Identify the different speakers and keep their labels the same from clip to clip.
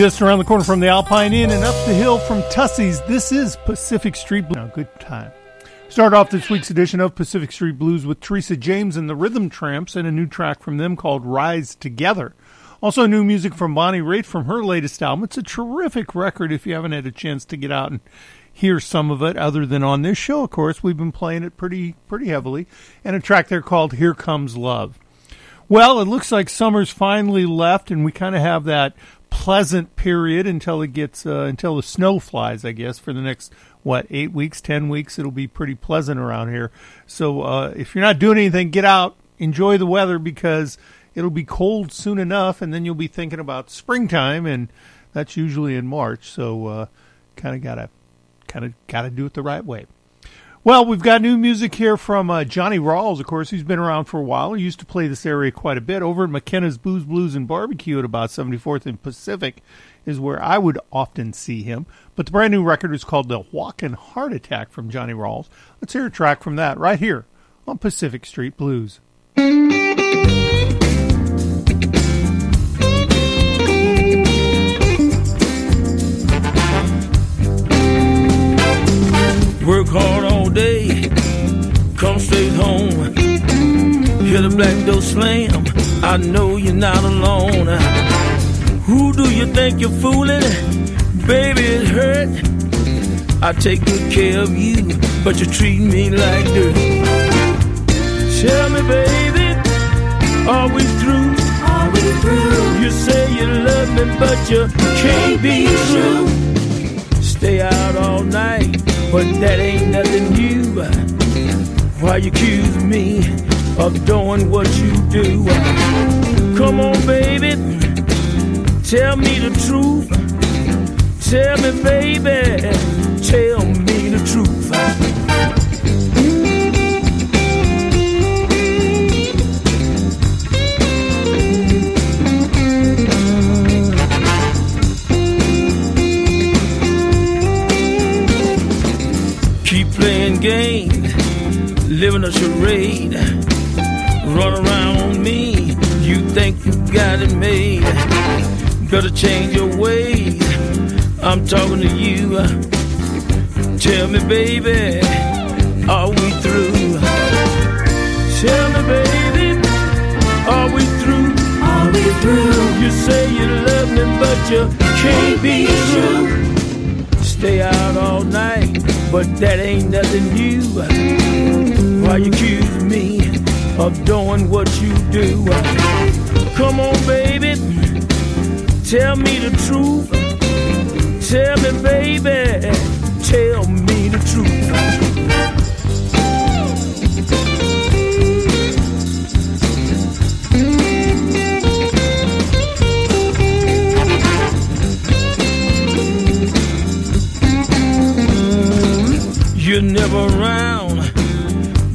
Speaker 1: Just around the
Speaker 2: corner from the Alpine Inn and up the hill from Tussie's, this is Pacific Street Blues. Now, good time. Start off this week's edition of Pacific Street Blues with Teresa James and the Rhythm Tramps and a new track from them called Rise Together. Also, new music from Bonnie Raitt from her latest album. It's a terrific record if you haven't had a chance to get out and hear some of it, other than on this show, of course. We've been playing it pretty, pretty heavily. And a track there called Here Comes Love. Well, it looks like summer's finally left, and we kind of have that pleasant period until it gets uh, until the snow flies. I guess for the next what eight weeks, ten weeks, it'll be pretty pleasant around here. So uh, if you're not doing anything, get out, enjoy the weather because it'll be cold soon enough, and then you'll be thinking about springtime, and that's usually in March. So uh, kind of gotta kind of gotta do it the right way. Well, we've got new music here from uh, Johnny Rawls, of course. He's been around for a while. He used to play this area quite a bit. Over at McKenna's Booze, Blues, and Barbecue at about 74th and Pacific is where I would often see him. But the brand new record is called The Walkin' Heart Attack from Johnny Rawls. Let's hear a track from that right here on Pacific Street Blues on. Hear the black door slam.
Speaker 3: I know you're not alone. Who do you think you're fooling? Baby, it hurt. I take good care of you, but you treat me like dirt. Tell me, baby, are we through?
Speaker 1: Are we through?
Speaker 3: You say you love me, but you can't be true. Stay out all night, but that ain't nothing new why you accuse me of doing what you do? Come on, baby, tell me the truth. Tell me, baby, tell me the truth. Keep playing games, living a charade. Run around on me, you think you got it made. Better change your ways. I'm talking to you. Tell me, baby, are we through? Tell me, baby, are we through?
Speaker 1: Are we through?
Speaker 3: You say you love me, but you can't be true. Stay out all night, but that ain't nothing new. Why you accuse me of doing what you do? Come on, baby, tell me the truth. Tell me, baby, tell me the truth. You're never around,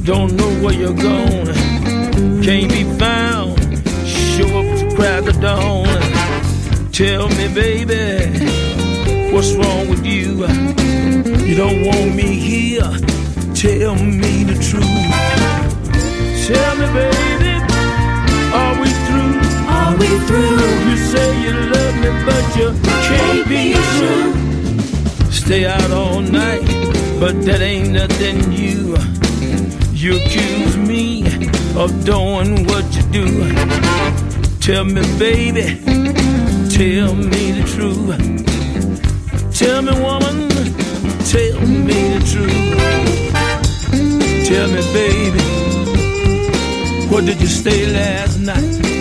Speaker 3: don't know where you're going, can't be found. Show up to crack of dawn. Tell me, baby, what's wrong with you? You don't want me here. Tell me the truth. Tell me, baby, are we through?
Speaker 1: Are we through?
Speaker 3: You say you love me, but you can't be true. Stay out all night, but that ain't nothing new. You accuse me of doing what you do. Tell me, baby, tell me the truth. Tell me, woman, tell me the truth. Tell me, baby, where did you stay last night?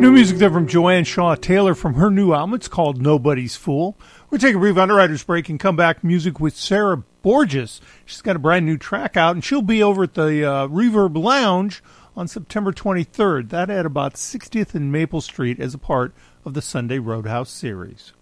Speaker 3: New
Speaker 4: music there from Joanne Shaw Taylor from her new album. It's called Nobody's Fool. We're take a brief underwriters break and come back music with Sarah Borges. She's got a brand new track out, and she'll be over at the uh, Reverb Lounge on September 23rd. That at about 60th and Maple Street as a part of the Sunday Roadhouse series.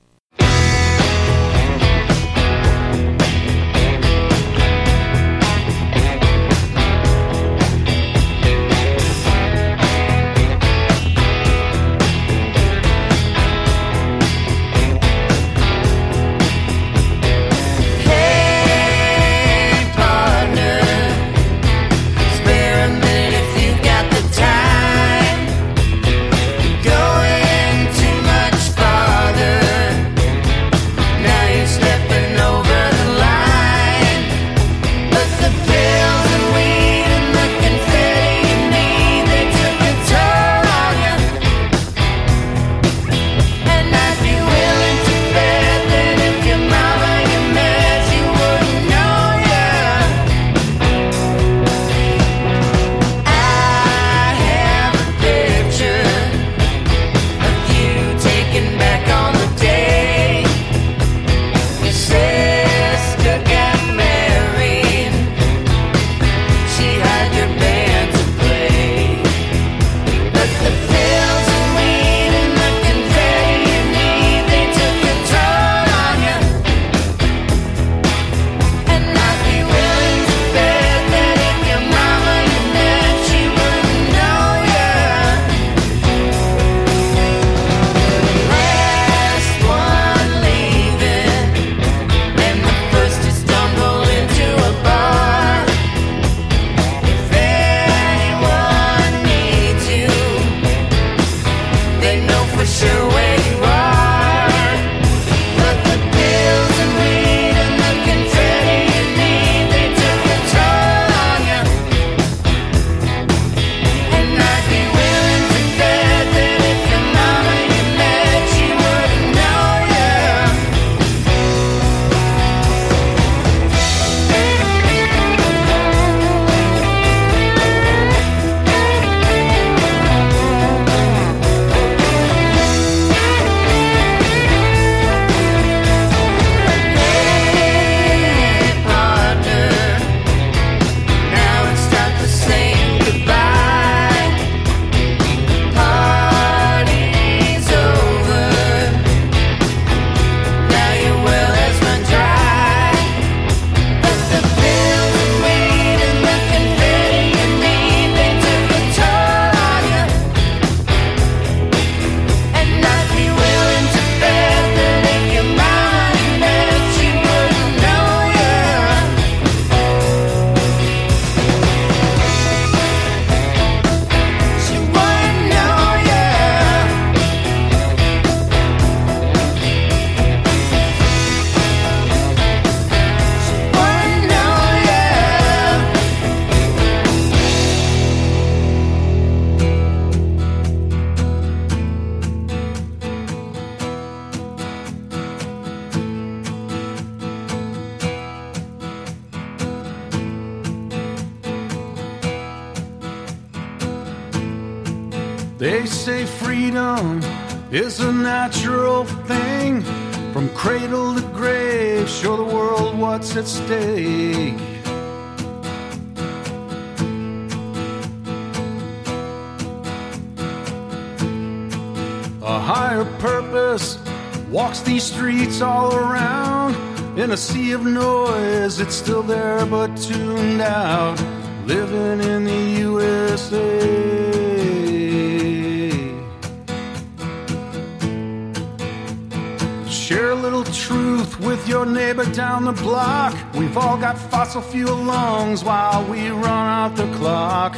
Speaker 5: Down the block. We've all got fossil fuel lungs while we run out the clock.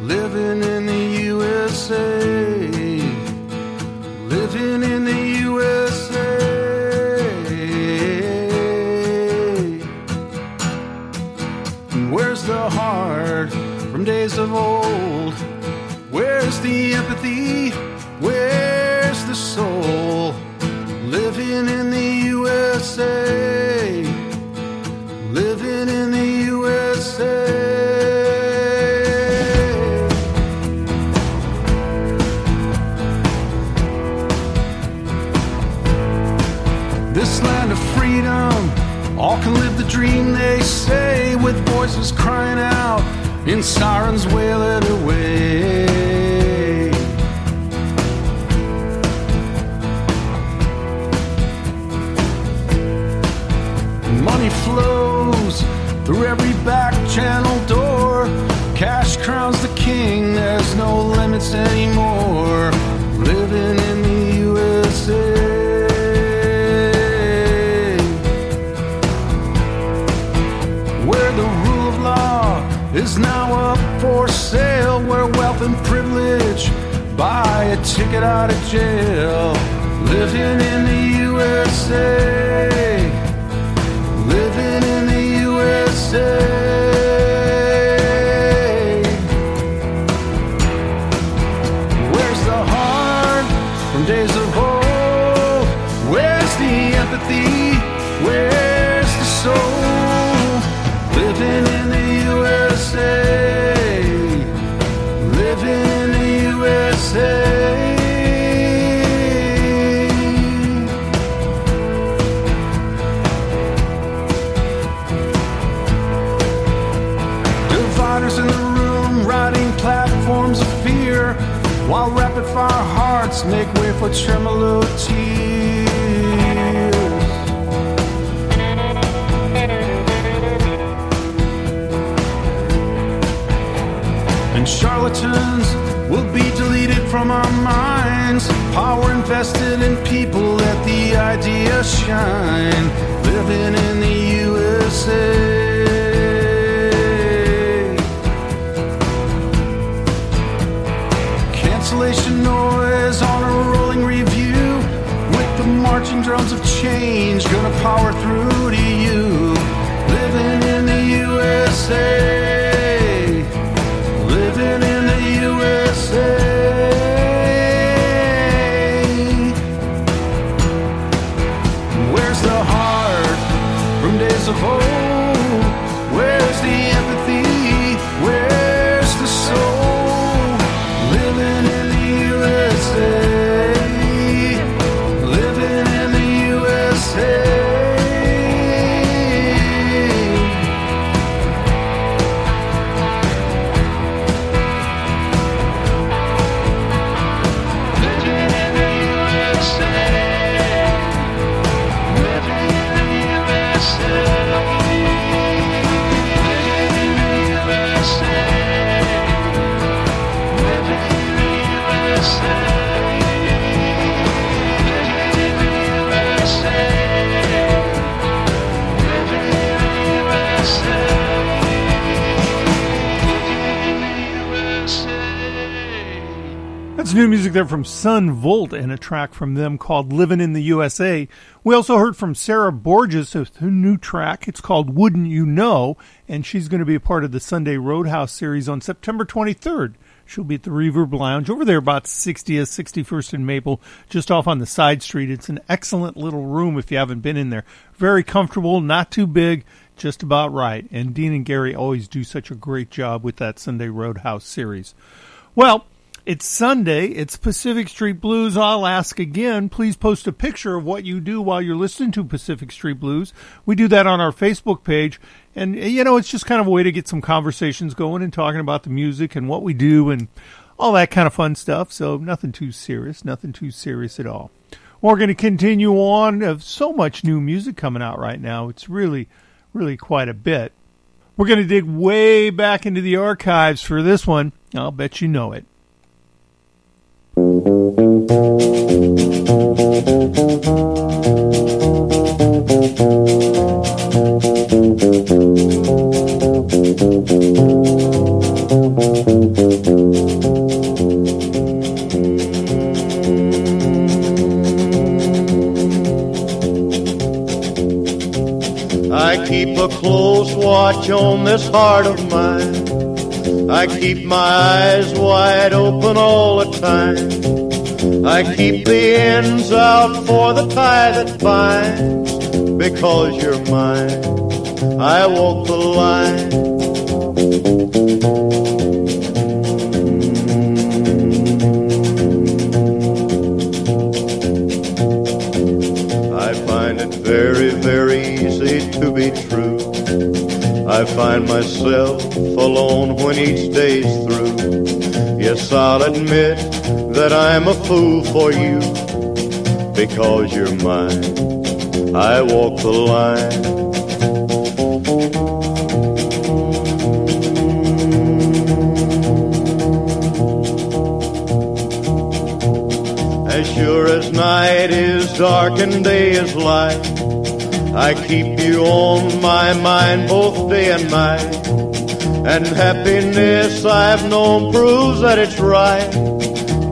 Speaker 5: Living in the USA. Living in the USA. where's the heart from days of old? Buy a ticket out of jail. Living in the USA for tremolo tears. And charlatans will be deleted from our minds. Power invested in people, let the idea shine. Living in the USA. Change gonna power through to you. Living in the USA.
Speaker 2: New music there from Son Volt and a track from them called Living in the USA. We also heard from Sarah Borges, a new track. It's called Wouldn't You Know, and she's going to be a part of the Sunday Roadhouse series on September 23rd. She'll be at the Reverb Lounge over there about 60th, 61st and Maple, just off on the side street. It's an excellent little room if you haven't been in there. Very comfortable, not too big, just about right. And Dean and Gary always do such a great job with that Sunday Roadhouse series. Well, it's Sunday. It's Pacific Street Blues. I'll ask again. Please post a picture of what you do while you're listening to Pacific Street Blues. We do that on our Facebook page. And, eh, you know, it's just kind of a way to get some conversations going and talking about the music and what we do and all that kind of fun stuff. So nothing too serious, nothing too serious at all. We're going to continue on of so much new music coming out right now. It's really, really quite a bit. We're going to dig way back into the archives for this one. I'll bet you know it.
Speaker 6: On this heart of mine. I keep my eyes wide open all the time. I keep the ends out for the tie that binds. Because you're mine, I walk the line. I find it very, very easy to be true. I find myself alone when each day's through. Yes, I'll admit that I'm a fool for you because you're mine. I walk the line. As sure as night is dark and day is light, I keep you on my mind both day and night. And happiness I've known proves that it's right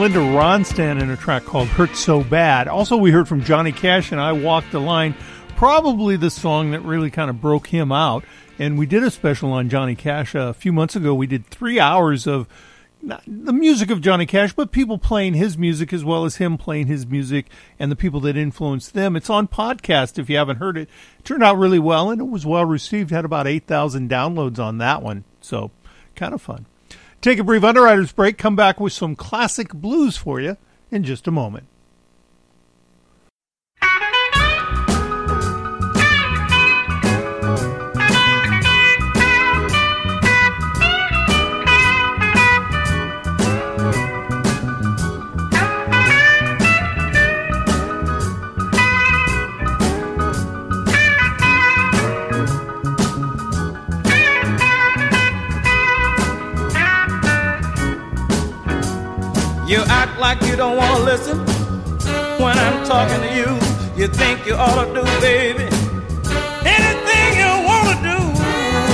Speaker 2: Linda Ronstadt in a track called Hurt So Bad. Also, we heard from Johnny Cash and I Walked the Line, probably the song that really kind of broke him out. And we did a special on Johnny Cash a few months ago. We did three hours of the music of Johnny Cash, but people playing his music as well as him playing his music and the people that influenced them. It's on podcast if you haven't heard it. it turned out really well and it was well received. Had about 8,000 downloads on that one. So kind of fun. Take a brief underwriters break, come back with some classic blues for you in just a moment.
Speaker 7: You act like you don't want to listen when I'm talking to you. You think you ought to do, baby, anything you want to do.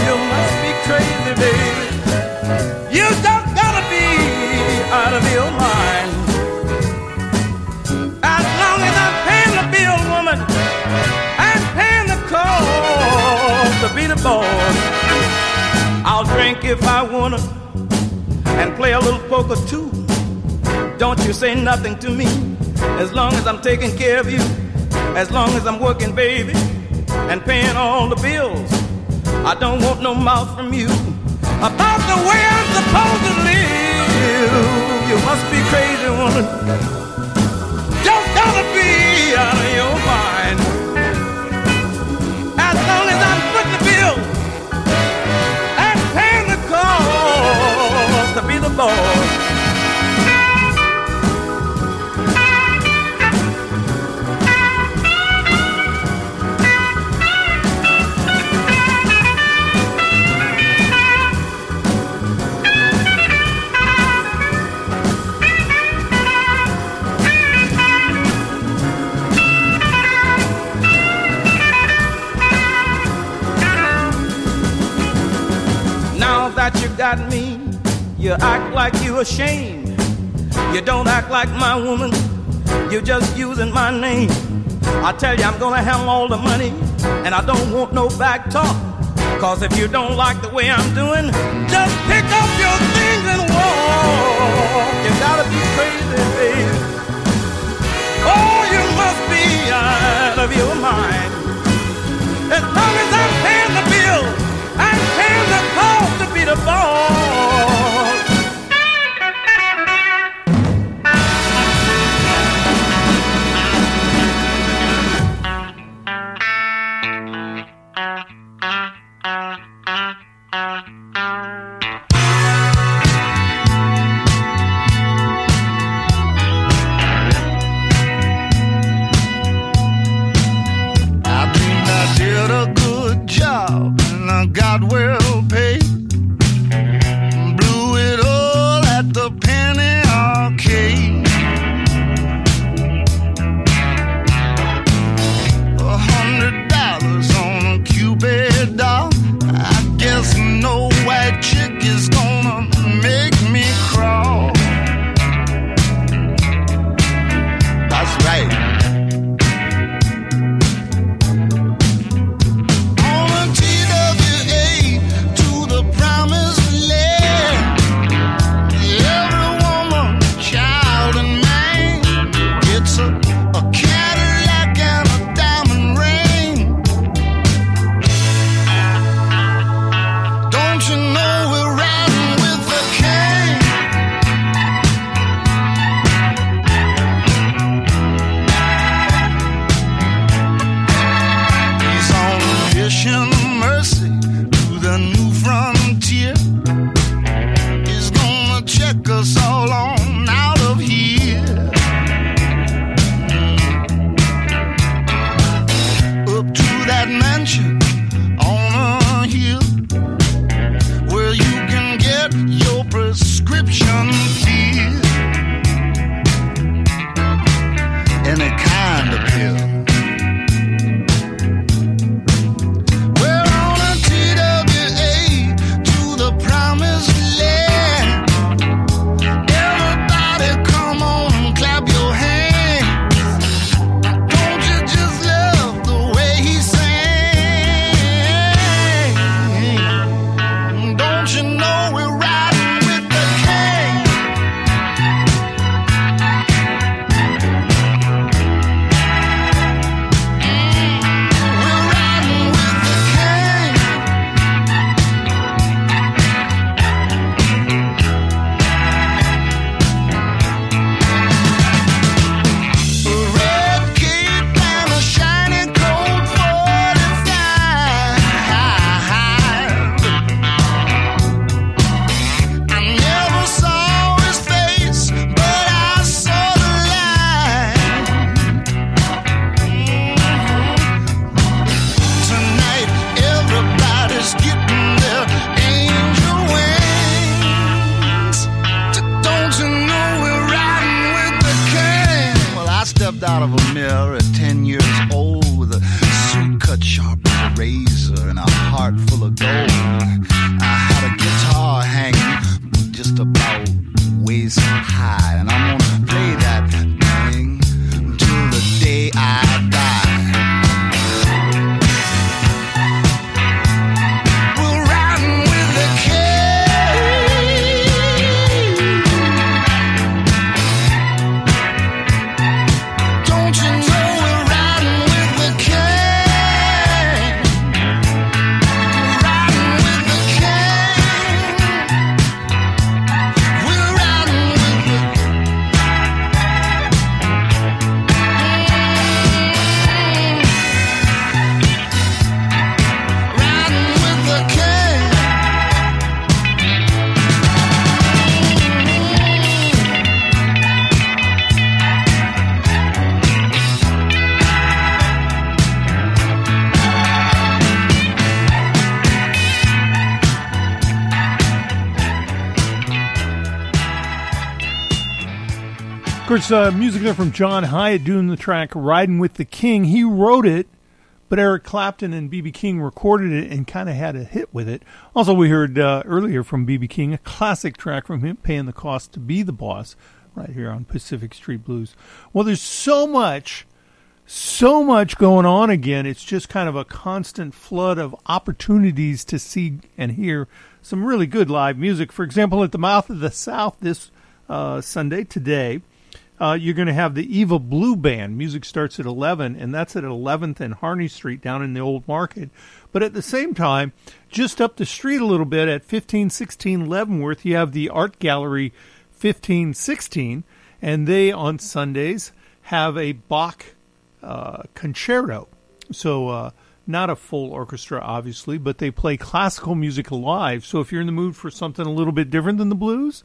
Speaker 7: You must be crazy, baby. You just gotta be out of your mind. As long as I'm paying the bill, woman, I'm paying the cost to be the boss. I'll drink if I wanna and play a little poker too. Don't you say nothing to me as long as I'm taking care of you, as long as I'm working, baby, and paying all the bills. I don't want no mouth from you about the way I'm supposed to live. You must be crazy, woman. Got me, you act like you ashamed. You don't act like my woman, you're just using my name. I tell you, I'm gonna have all the money, and I don't want no back talk. Cause if you don't like the way I'm doing, just pick up your things and walk. You gotta be crazy, baby. Oh, you must be out of your mind. As long as I'm paying the bill, I'm paying the cost the boss.
Speaker 8: That
Speaker 2: uh, music there from John Hiatt doing the track "Riding with the King." He wrote it, but Eric Clapton and BB King recorded it and kind of had a hit with it. Also, we heard uh, earlier from BB King a classic track from him, "Paying the Cost to Be the Boss," right here on Pacific Street Blues. Well, there's so much, so much going on again. It's just kind of a constant flood of opportunities to see and hear some really good live music. For example, at the Mouth of the South this uh, Sunday today. Uh, you're going to have the Eva Blue Band. Music starts at 11, and that's at 11th and Harney Street down in the Old Market. But at the same time, just up the street a little bit at 1516 Leavenworth, you have the Art Gallery 1516, and they on Sundays have a Bach uh, concerto. So, uh, not a full orchestra, obviously, but they play classical music live. So, if you're in the mood for something a little bit different than the blues,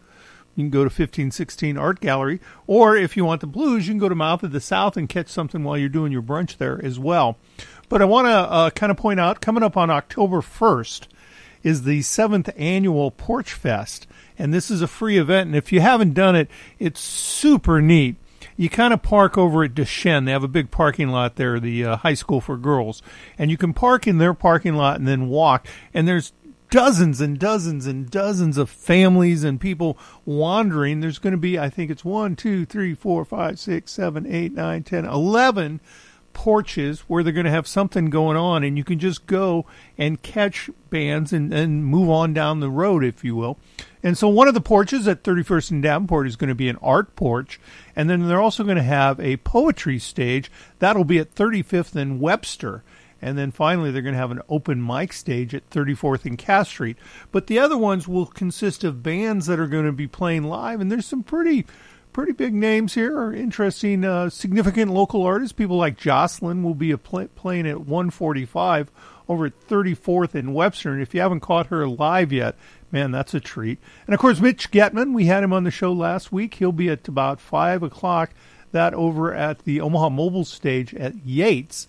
Speaker 2: you can go to 1516 Art Gallery, or if you want the blues, you can go to Mouth of the South and catch something while you're doing your brunch there as well. But I want to uh, kind of point out, coming up on October 1st is the seventh annual Porch Fest, and this is a free event. And if you haven't done it, it's super neat. You kind of park over at Duchesne. They have a big parking lot there, the uh, high school for girls, and you can park in their parking lot and then walk. And there's dozens and dozens and dozens of families and people wandering. There's going to be, I think it's one, two, three, four, five, six, seven, eight, nine, ten, eleven porches where they're going to have something going on, and you can just go and catch bands and, and move on down the road, if you will. And so one of the porches at 31st and Davenport is going to be an art porch, and then they're also going to have a poetry stage. That'll be at 35th and Webster. And then finally, they're going to have an open mic stage at 34th and Cass Street. But the other ones will consist of bands that are going to be playing live, and there's some pretty, pretty big names here. Or interesting, uh, significant local artists. People like Jocelyn will be play, playing at 145 over at 34th and Webster. And if you haven't caught her live yet, man, that's a treat. And of course, Mitch Getman, we had him on the show last week. He'll be at about five o'clock. That over at the Omaha Mobile Stage at Yates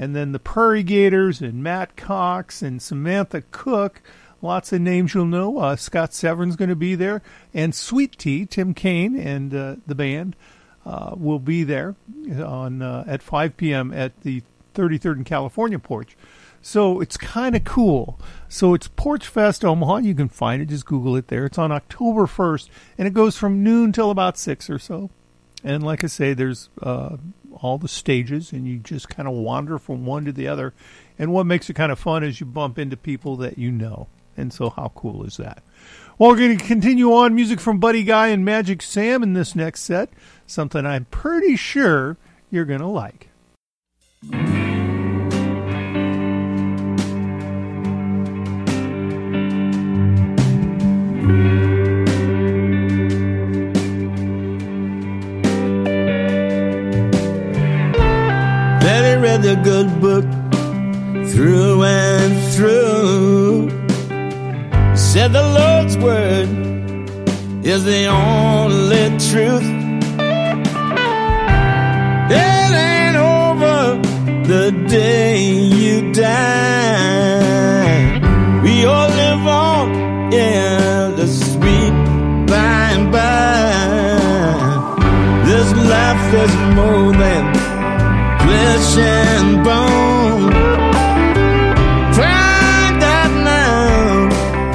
Speaker 2: and then the Prairie Gators and Matt Cox and Samantha Cook. Lots of names you'll know. Uh, Scott Severn's going to be there, and Sweet Tea, Tim Kane, and uh, the band uh, will be there on uh, at 5 p.m. at the 33rd and California porch. So it's kind of cool. So it's Porch Fest Omaha. You can find it. Just Google it there. It's on October 1st, and it goes from noon till about six or so. And like I say, there's uh, all the stages, and you just kind of wander from one to the other. And what makes it kind of fun is you bump into people that you know. And so, how cool is that? Well, we're going to continue on music from Buddy Guy and Magic Sam in this next set. Something I'm pretty sure you're going to like.
Speaker 3: The good book through and through. Said the Lord's word is the only truth. It ain't over the day you die. We all live on in the sweet by and by. This life is more than flesh and bone. Find that now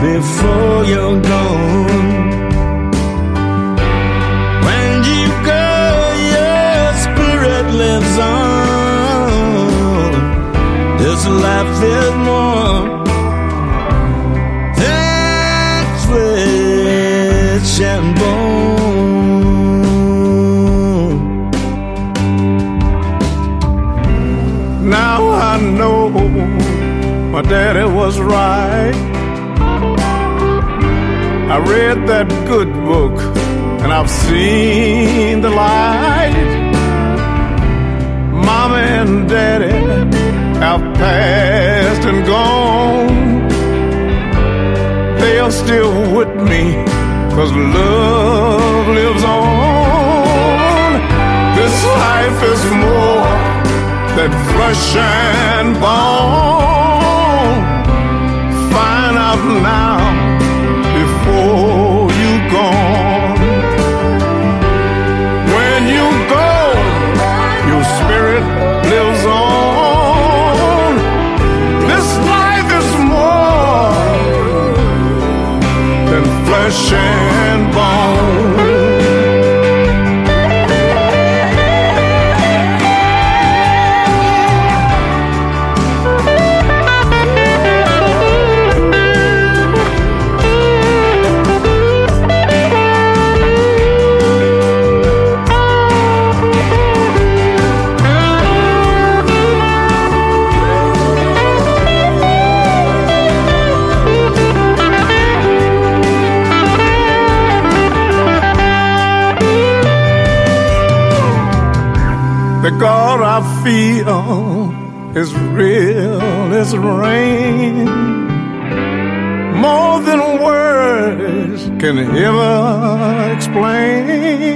Speaker 3: before you're
Speaker 9: gone. When you go, your spirit lives on. This life is. Daddy was right. I read that good book and I've seen the light. Mama and daddy have passed and gone. They are still with me, cause love lives on. This life is more than flesh and bone. Now before you. When you go, your spirit lives on. This life is more than flesh and is real as rain. More than words can ever explain.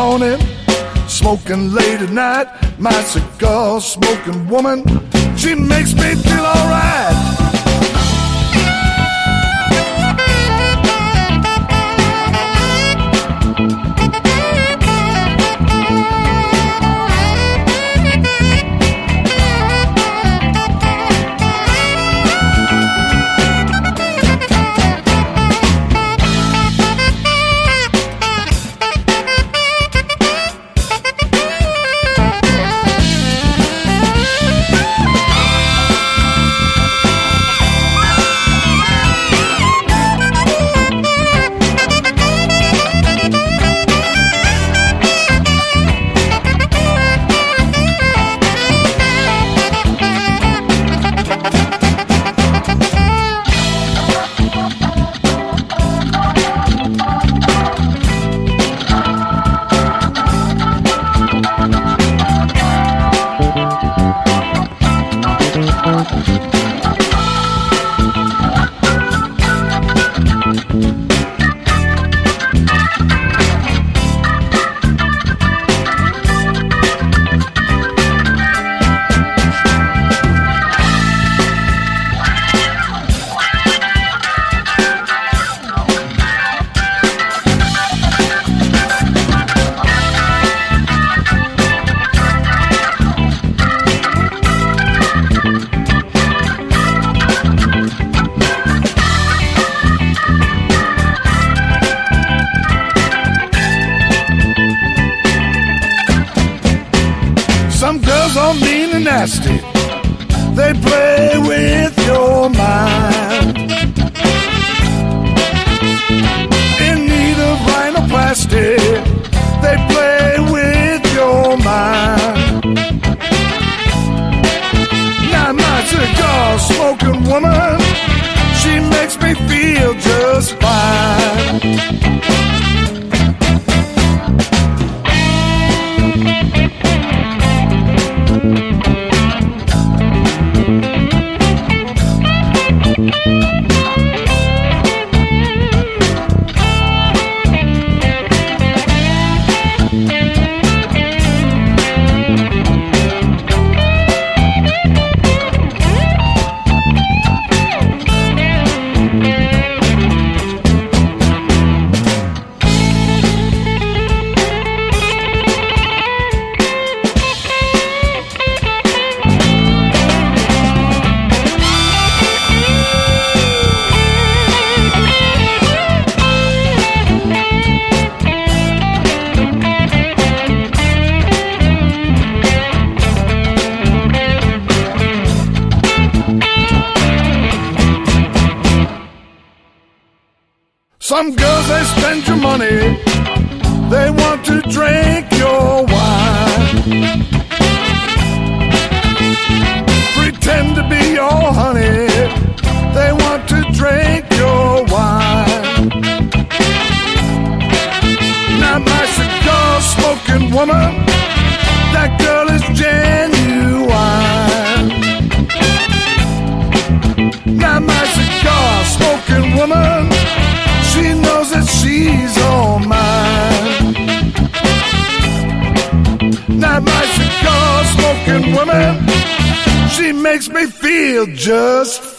Speaker 10: morning, smoking late at night. My cigar smoking woman, she makes me feel alright.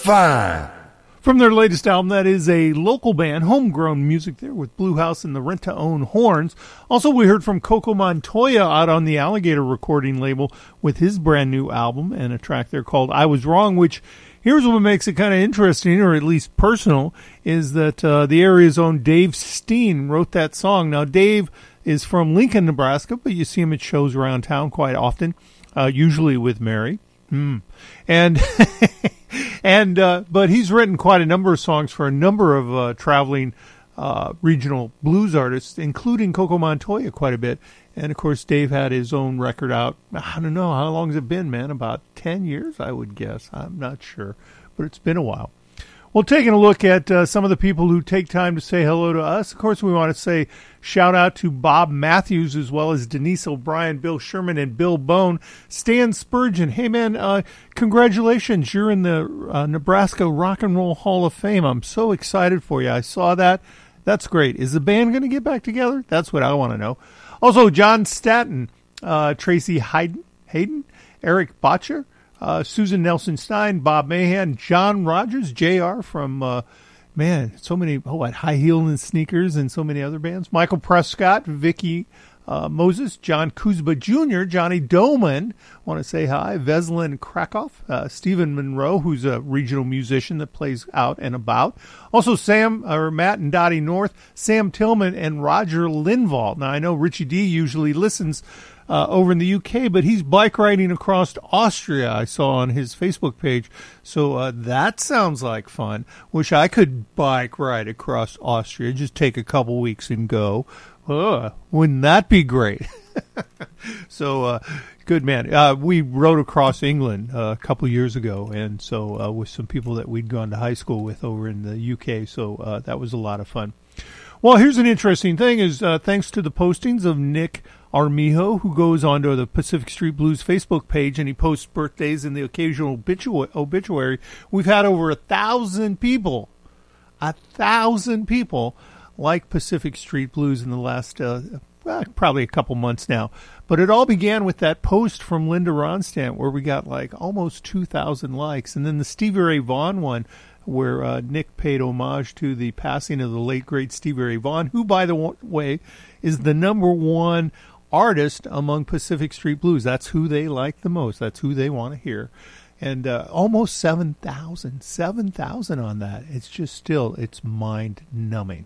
Speaker 9: Fine.
Speaker 2: From their latest album, that is a local band, homegrown music there with Blue House and the Rent to Own Horns. Also, we heard from Coco Montoya out on the Alligator recording label with his brand new album and a track there called I Was Wrong, which here's what makes it kind of interesting, or at least personal, is that uh, the area's own Dave Steen wrote that song. Now, Dave is from Lincoln, Nebraska, but you see him at shows around town quite often, uh, usually with Mary. Hmm. And and uh, but he's written quite a number of songs for a number of uh, traveling uh, regional blues artists, including Coco Montoya, quite a bit. And of course, Dave had his own record out. I don't know how long has it been, man. About ten years, I would guess. I'm not sure, but it's been a while. Well, taking a look at uh, some of the people who take time to say hello to us, of course, we want to say shout out to Bob Matthews as well as Denise O'Brien, Bill Sherman, and Bill Bone. Stan Spurgeon, hey man, uh, congratulations. You're in the uh, Nebraska Rock and Roll Hall of Fame. I'm so excited for you. I saw that. That's great. Is the band going to get back together? That's what I want to know. Also, John Staton, uh, Tracy Hayden, Hayden, Eric Botcher, uh, Susan Nelson Stein, Bob Mahan, John Rogers, Jr. from uh, man, so many oh, what High Heel and Sneakers, and so many other bands. Michael Prescott, Vicky uh, Moses, John Kuzba Jr., Johnny Doman. Want to say hi, Veslin Krakow, uh, Stephen Monroe, who's a regional musician that plays out and about. Also, Sam or Matt and Dottie North, Sam Tillman, and Roger Linval. Now, I know Richie D usually listens uh, over in the UK, but he's bike riding across Austria. I saw on his Facebook page. So uh, that sounds like fun. Wish I could bike ride across Austria. Just take a couple weeks and go. Wouldn't that be great? so uh, good man. Uh, we rode across England uh, a couple years ago, and so uh, with some people that we'd gone to high school with over in the UK. So uh, that was a lot of fun. Well, here's an interesting thing: is uh, thanks to the postings of Nick Armijo, who goes onto the Pacific Street Blues Facebook page and he posts birthdays and the occasional obituary. We've had over a thousand people, a thousand people like Pacific Street Blues in the last uh, well, probably a couple months now. But it all began with that post from Linda Ronstadt where we got like almost 2,000 likes. And then the Stevie Ray Vaughan one where uh, Nick paid homage to the passing of the late, great Stevie Ray Vaughan, who, by the way, is the number one artist among Pacific Street Blues. That's who they like the most. That's who they want to hear. And uh, almost 7,000, 7,000 on that. It's just still, it's mind numbing.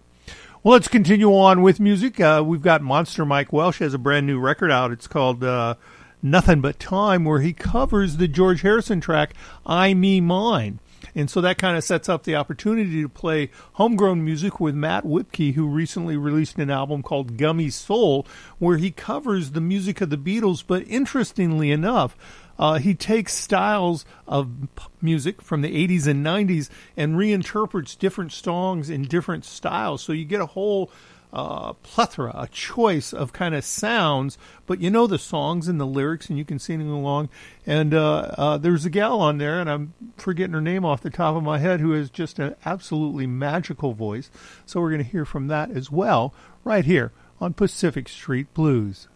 Speaker 2: Well, let's continue on with music. Uh, we've got Monster Mike Welch has a brand new record out. It's called uh, Nothing But Time, where he covers the George Harrison track I Me Mine. And so that kind of sets up the opportunity to play homegrown music with Matt Whipkey, who recently released an album called Gummy Soul, where he covers the music of the Beatles. But interestingly enough, uh, he takes styles of music from the 80s and 90s and reinterprets different songs in different styles. So you get a whole uh, plethora, a choice of kind of sounds, but you know the songs and the lyrics, and you can sing along. And uh, uh, there's a gal on there, and I'm forgetting her name off the top of my head, who has just an absolutely magical voice. So we're going to hear from that as well, right here on Pacific Street Blues.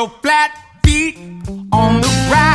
Speaker 11: your flat feet on the ground.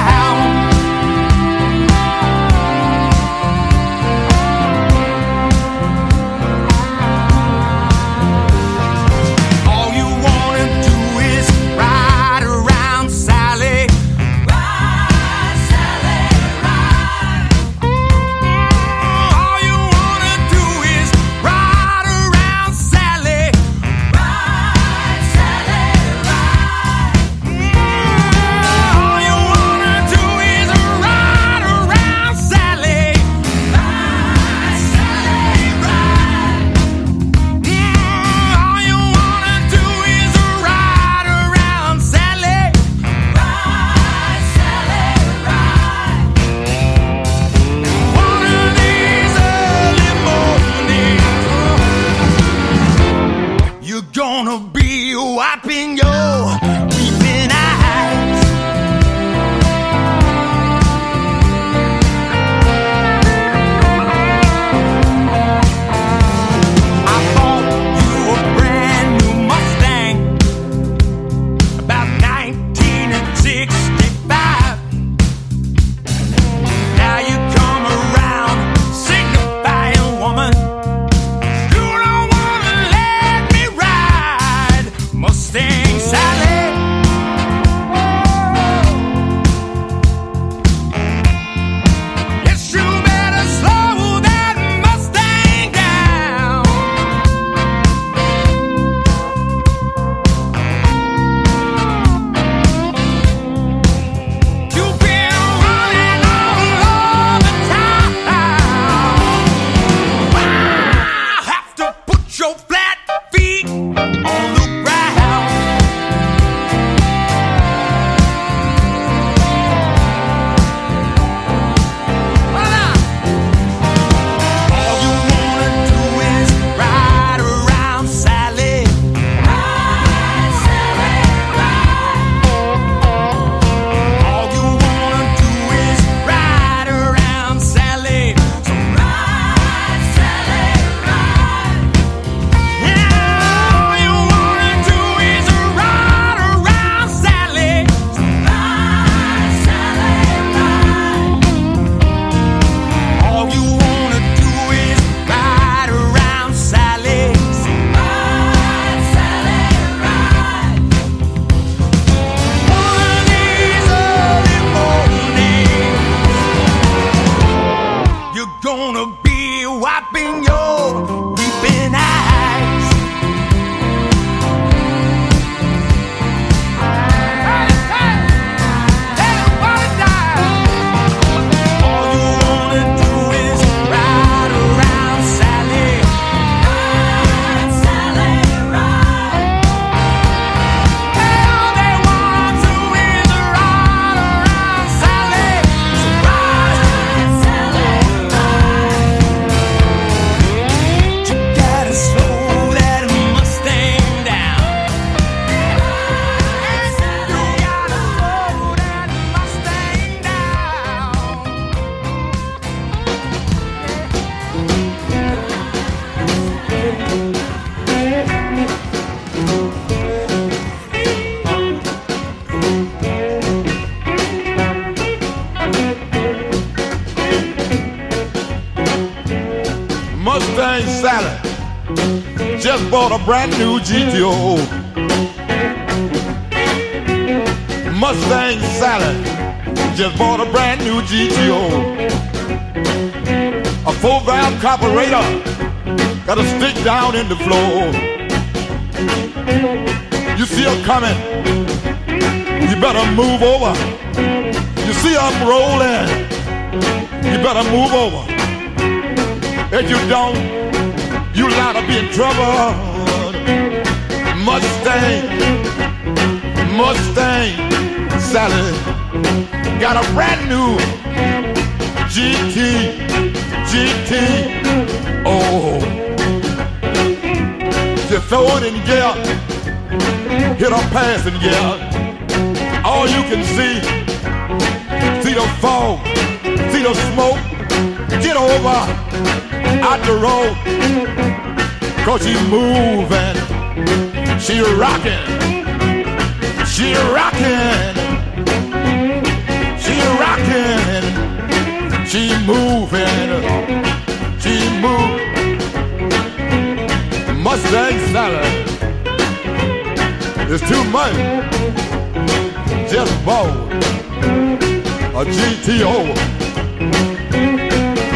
Speaker 12: GTO, Mustang Sally just bought a brand new GTO. A four valve carburetor got a stick down in the floor. You see her coming, you better move over. You see her rolling, you better move over. If you don't, you liable to be in trouble. Mustang, Mustang Sally got a brand new GT, GT. Oh, you throw it in gear, hit a pass in gear. All you can see, see the fog, see the smoke. Get over out the road cause she moving, she rocking, she rocking, she rocking, she moving, she move. Mustang Sally. Is too much. Just bought a GTO.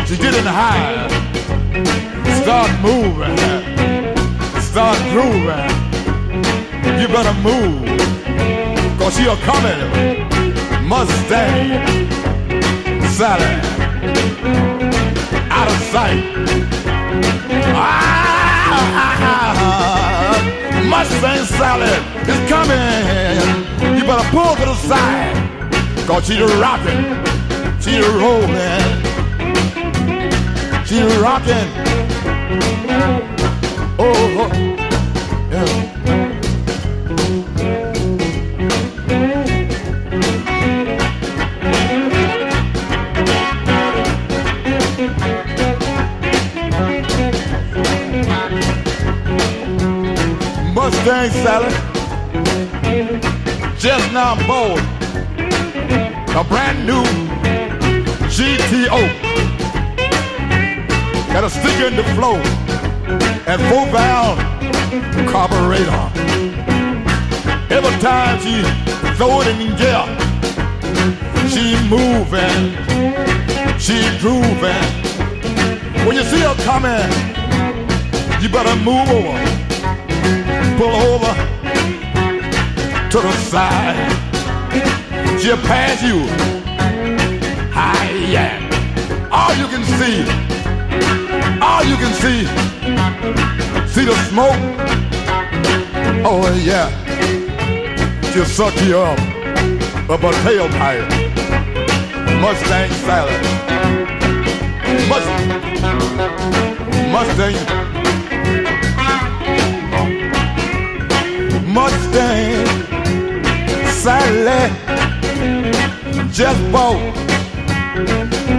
Speaker 12: She getting high, start moving, start grooving. You better move, cause a coming Mustang Sally out of sight. Ah, Mustang Sally is coming. You better pull to the side, cause she rocking, she rolling. She rocking. Oh, oh, yeah. Mustang Sally. Just now bought a brand new GTO. Got a stick in the floor and four valve carburetor. Every time she throw it in gear, she moving, she grooving. When you see her coming, you better move over, pull over to the side. She'll pass you. Hi, yeah. All you can see all you can see, see the smoke. Oh yeah, just suck you up, up a tailpipe. Mustang Sally, Must, Mustang, Mustang Sally, just bought,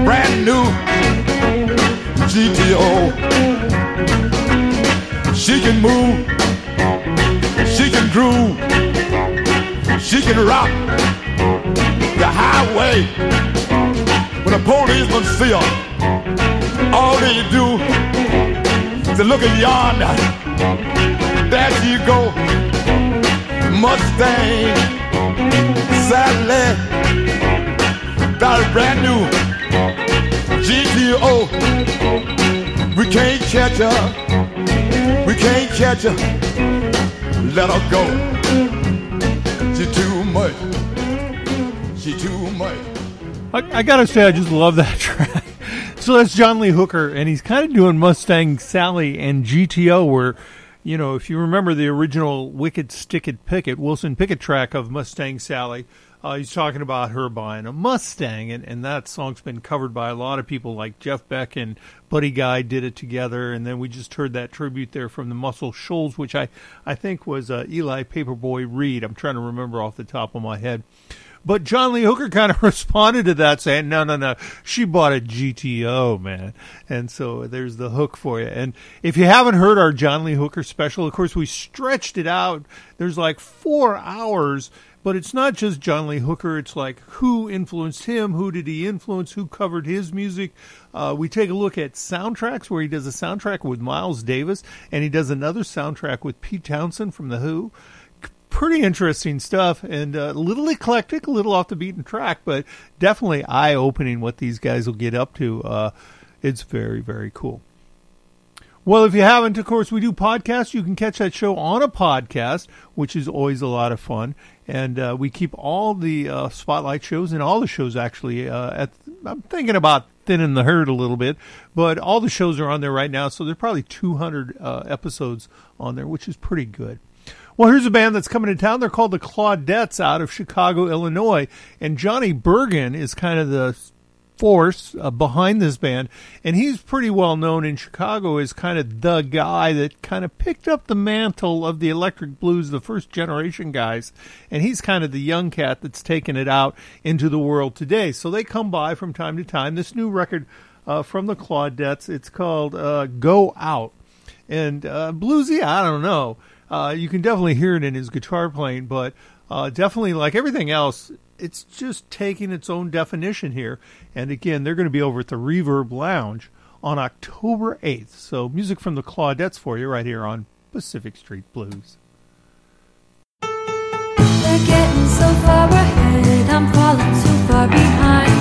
Speaker 12: brand new. GTO. She can move, she can groove, she can rock the highway. When a policeman see her, all they do is look at yonder. There she go, Mustang, Sally, that brand new GTO. We can't catch her. Catch her. Let her go. She too much. She too much.
Speaker 2: I, I gotta say, I just love that track. So that's John Lee Hooker, and he's kind of doing Mustang Sally and GTO, where, you know, if you remember the original Wicked Stick It Pickett, Wilson Pickett track of Mustang Sally, uh, he's talking about her buying a Mustang, and, and that song's been covered by a lot of people, like Jeff Beck and Buddy Guy did it together, and then we just heard that tribute there from the Muscle Shoals, which I, I think was uh, Eli Paperboy Reed. I'm trying to remember off the top of my head. But John Lee Hooker kind of responded to that saying, no, no, no, she bought a GTO, man. And so there's the hook for you. And if you haven't heard our John Lee Hooker special, of course, we stretched it out. There's like four hours, but it's not just John Lee Hooker. It's like who influenced him? Who did he influence? Who covered his music? Uh, we take a look at soundtracks where he does a soundtrack with Miles Davis and he does another soundtrack with Pete Townshend from The Who pretty interesting stuff and a little eclectic, a little off the beaten track, but definitely eye opening what these guys will get up to. Uh, it's very, very cool. Well, if you haven't, of course, we do podcasts. You can catch that show on a podcast, which is always a lot of fun. And uh, we keep all the uh, spotlight shows and all the shows actually uh, at. I'm thinking about thinning the herd a little bit, but all the shows are on there right now. So there's probably 200 uh, episodes on there, which is pretty good. Well, here's a band that's coming to town. They're called the Claudettes out of Chicago, Illinois. And Johnny Bergen is kind of the force uh, behind this band. And he's pretty well known in Chicago as kind of the guy that kind of picked up the mantle of the electric blues, the first generation guys. And he's kind of the young cat that's taken it out into the world today. So they come by from time to time. This new record uh, from the Claudettes, it's called uh, Go Out. And uh, bluesy, I don't know. Uh, you can definitely hear it in his guitar playing, but uh, definitely like everything else, it's just taking its own definition here. And again, they're going to be over at the Reverb Lounge on October 8th. So music from the Claudettes for you right here on Pacific Street Blues.
Speaker 1: They're getting so far ahead, I'm falling so far behind.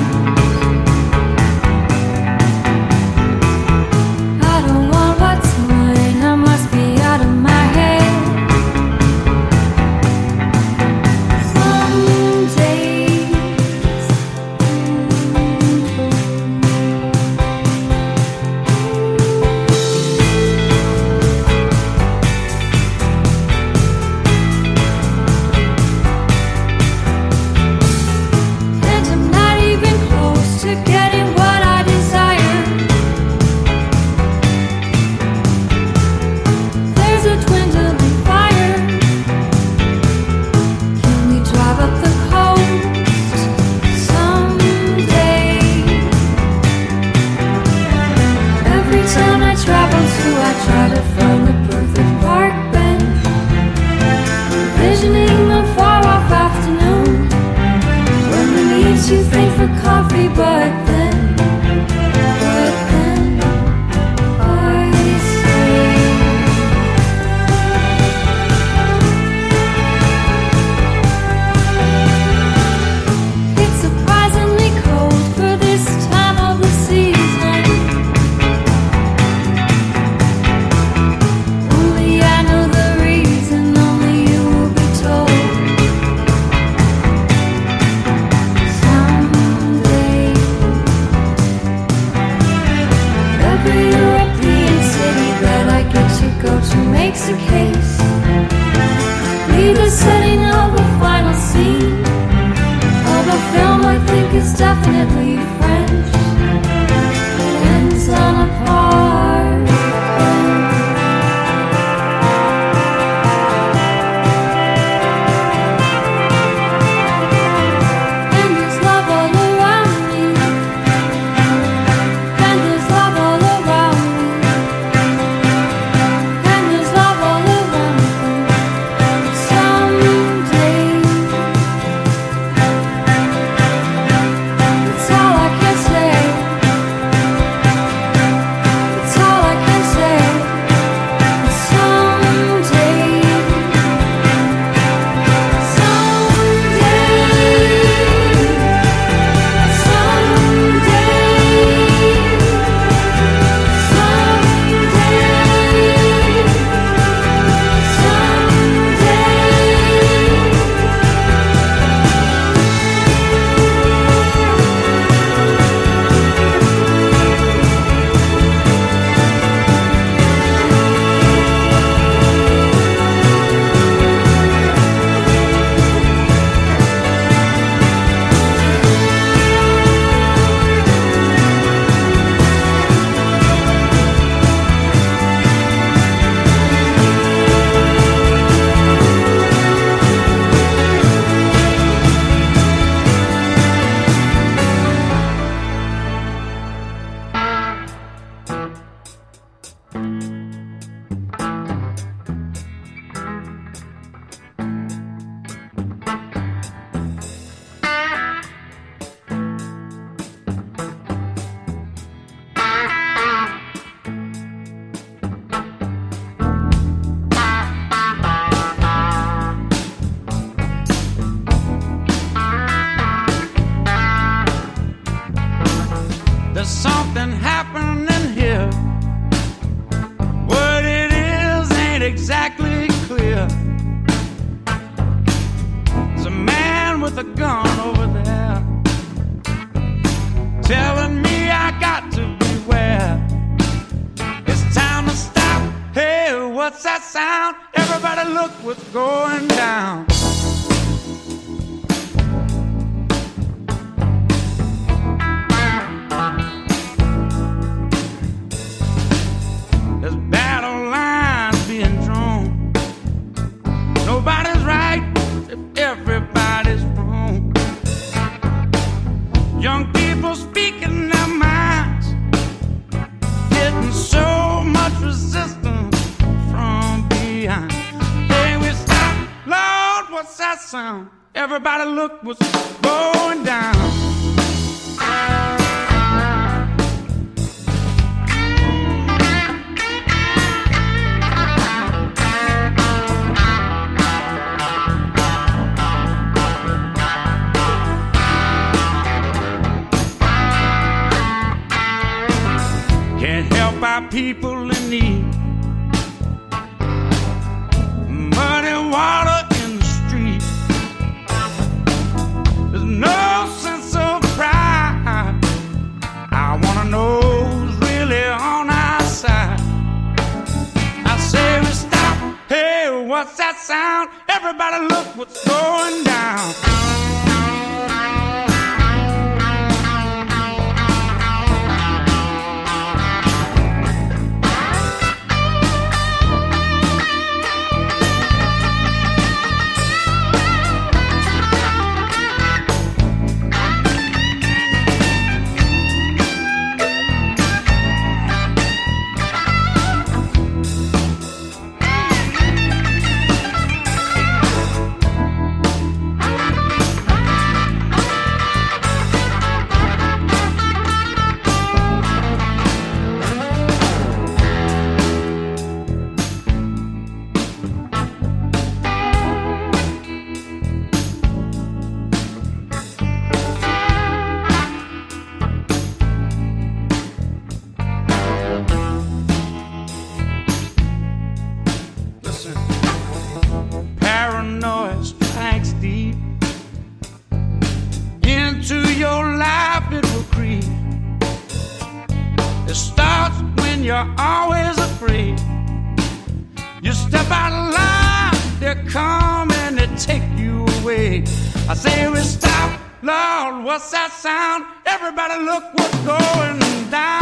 Speaker 1: What's that
Speaker 11: sound? Everybody,
Speaker 13: look what's going down.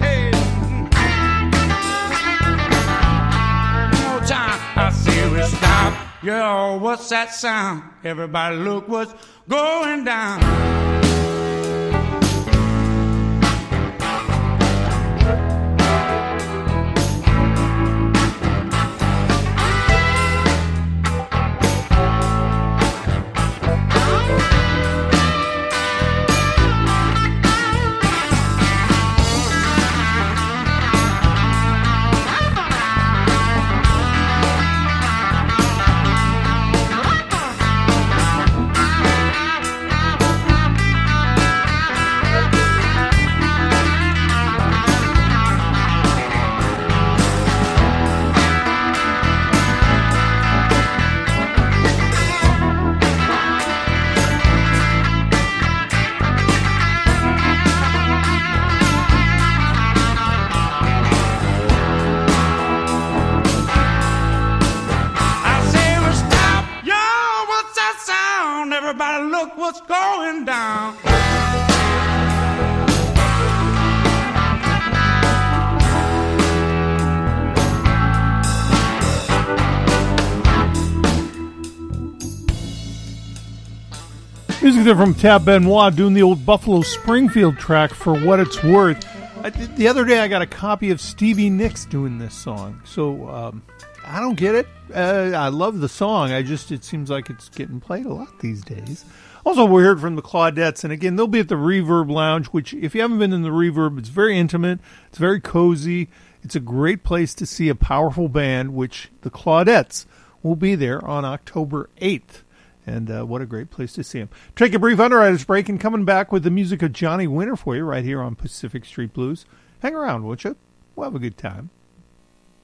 Speaker 13: Hey. One more time. I say we stop. Yo, what's that sound? Everybody look what's going down.
Speaker 2: Music from Tab Benoit doing the old Buffalo Springfield track for what it's worth. I, the other day I got a copy of Stevie Nicks doing this song, so um, I don't get it. Uh, I love the song. I just it seems like it's getting played a lot these days. Also, we heard from the Claudettes, and again, they'll be at the Reverb Lounge. Which, if you haven't been in the Reverb, it's very intimate. It's very cozy. It's a great place to see a powerful band. Which the Claudettes will be there on October eighth. And uh, what a great place to see him. Take a brief underwriters break and coming back with the music of Johnny Winter for you right here on Pacific Street Blues. Hang around, won't you? We'll have a good time.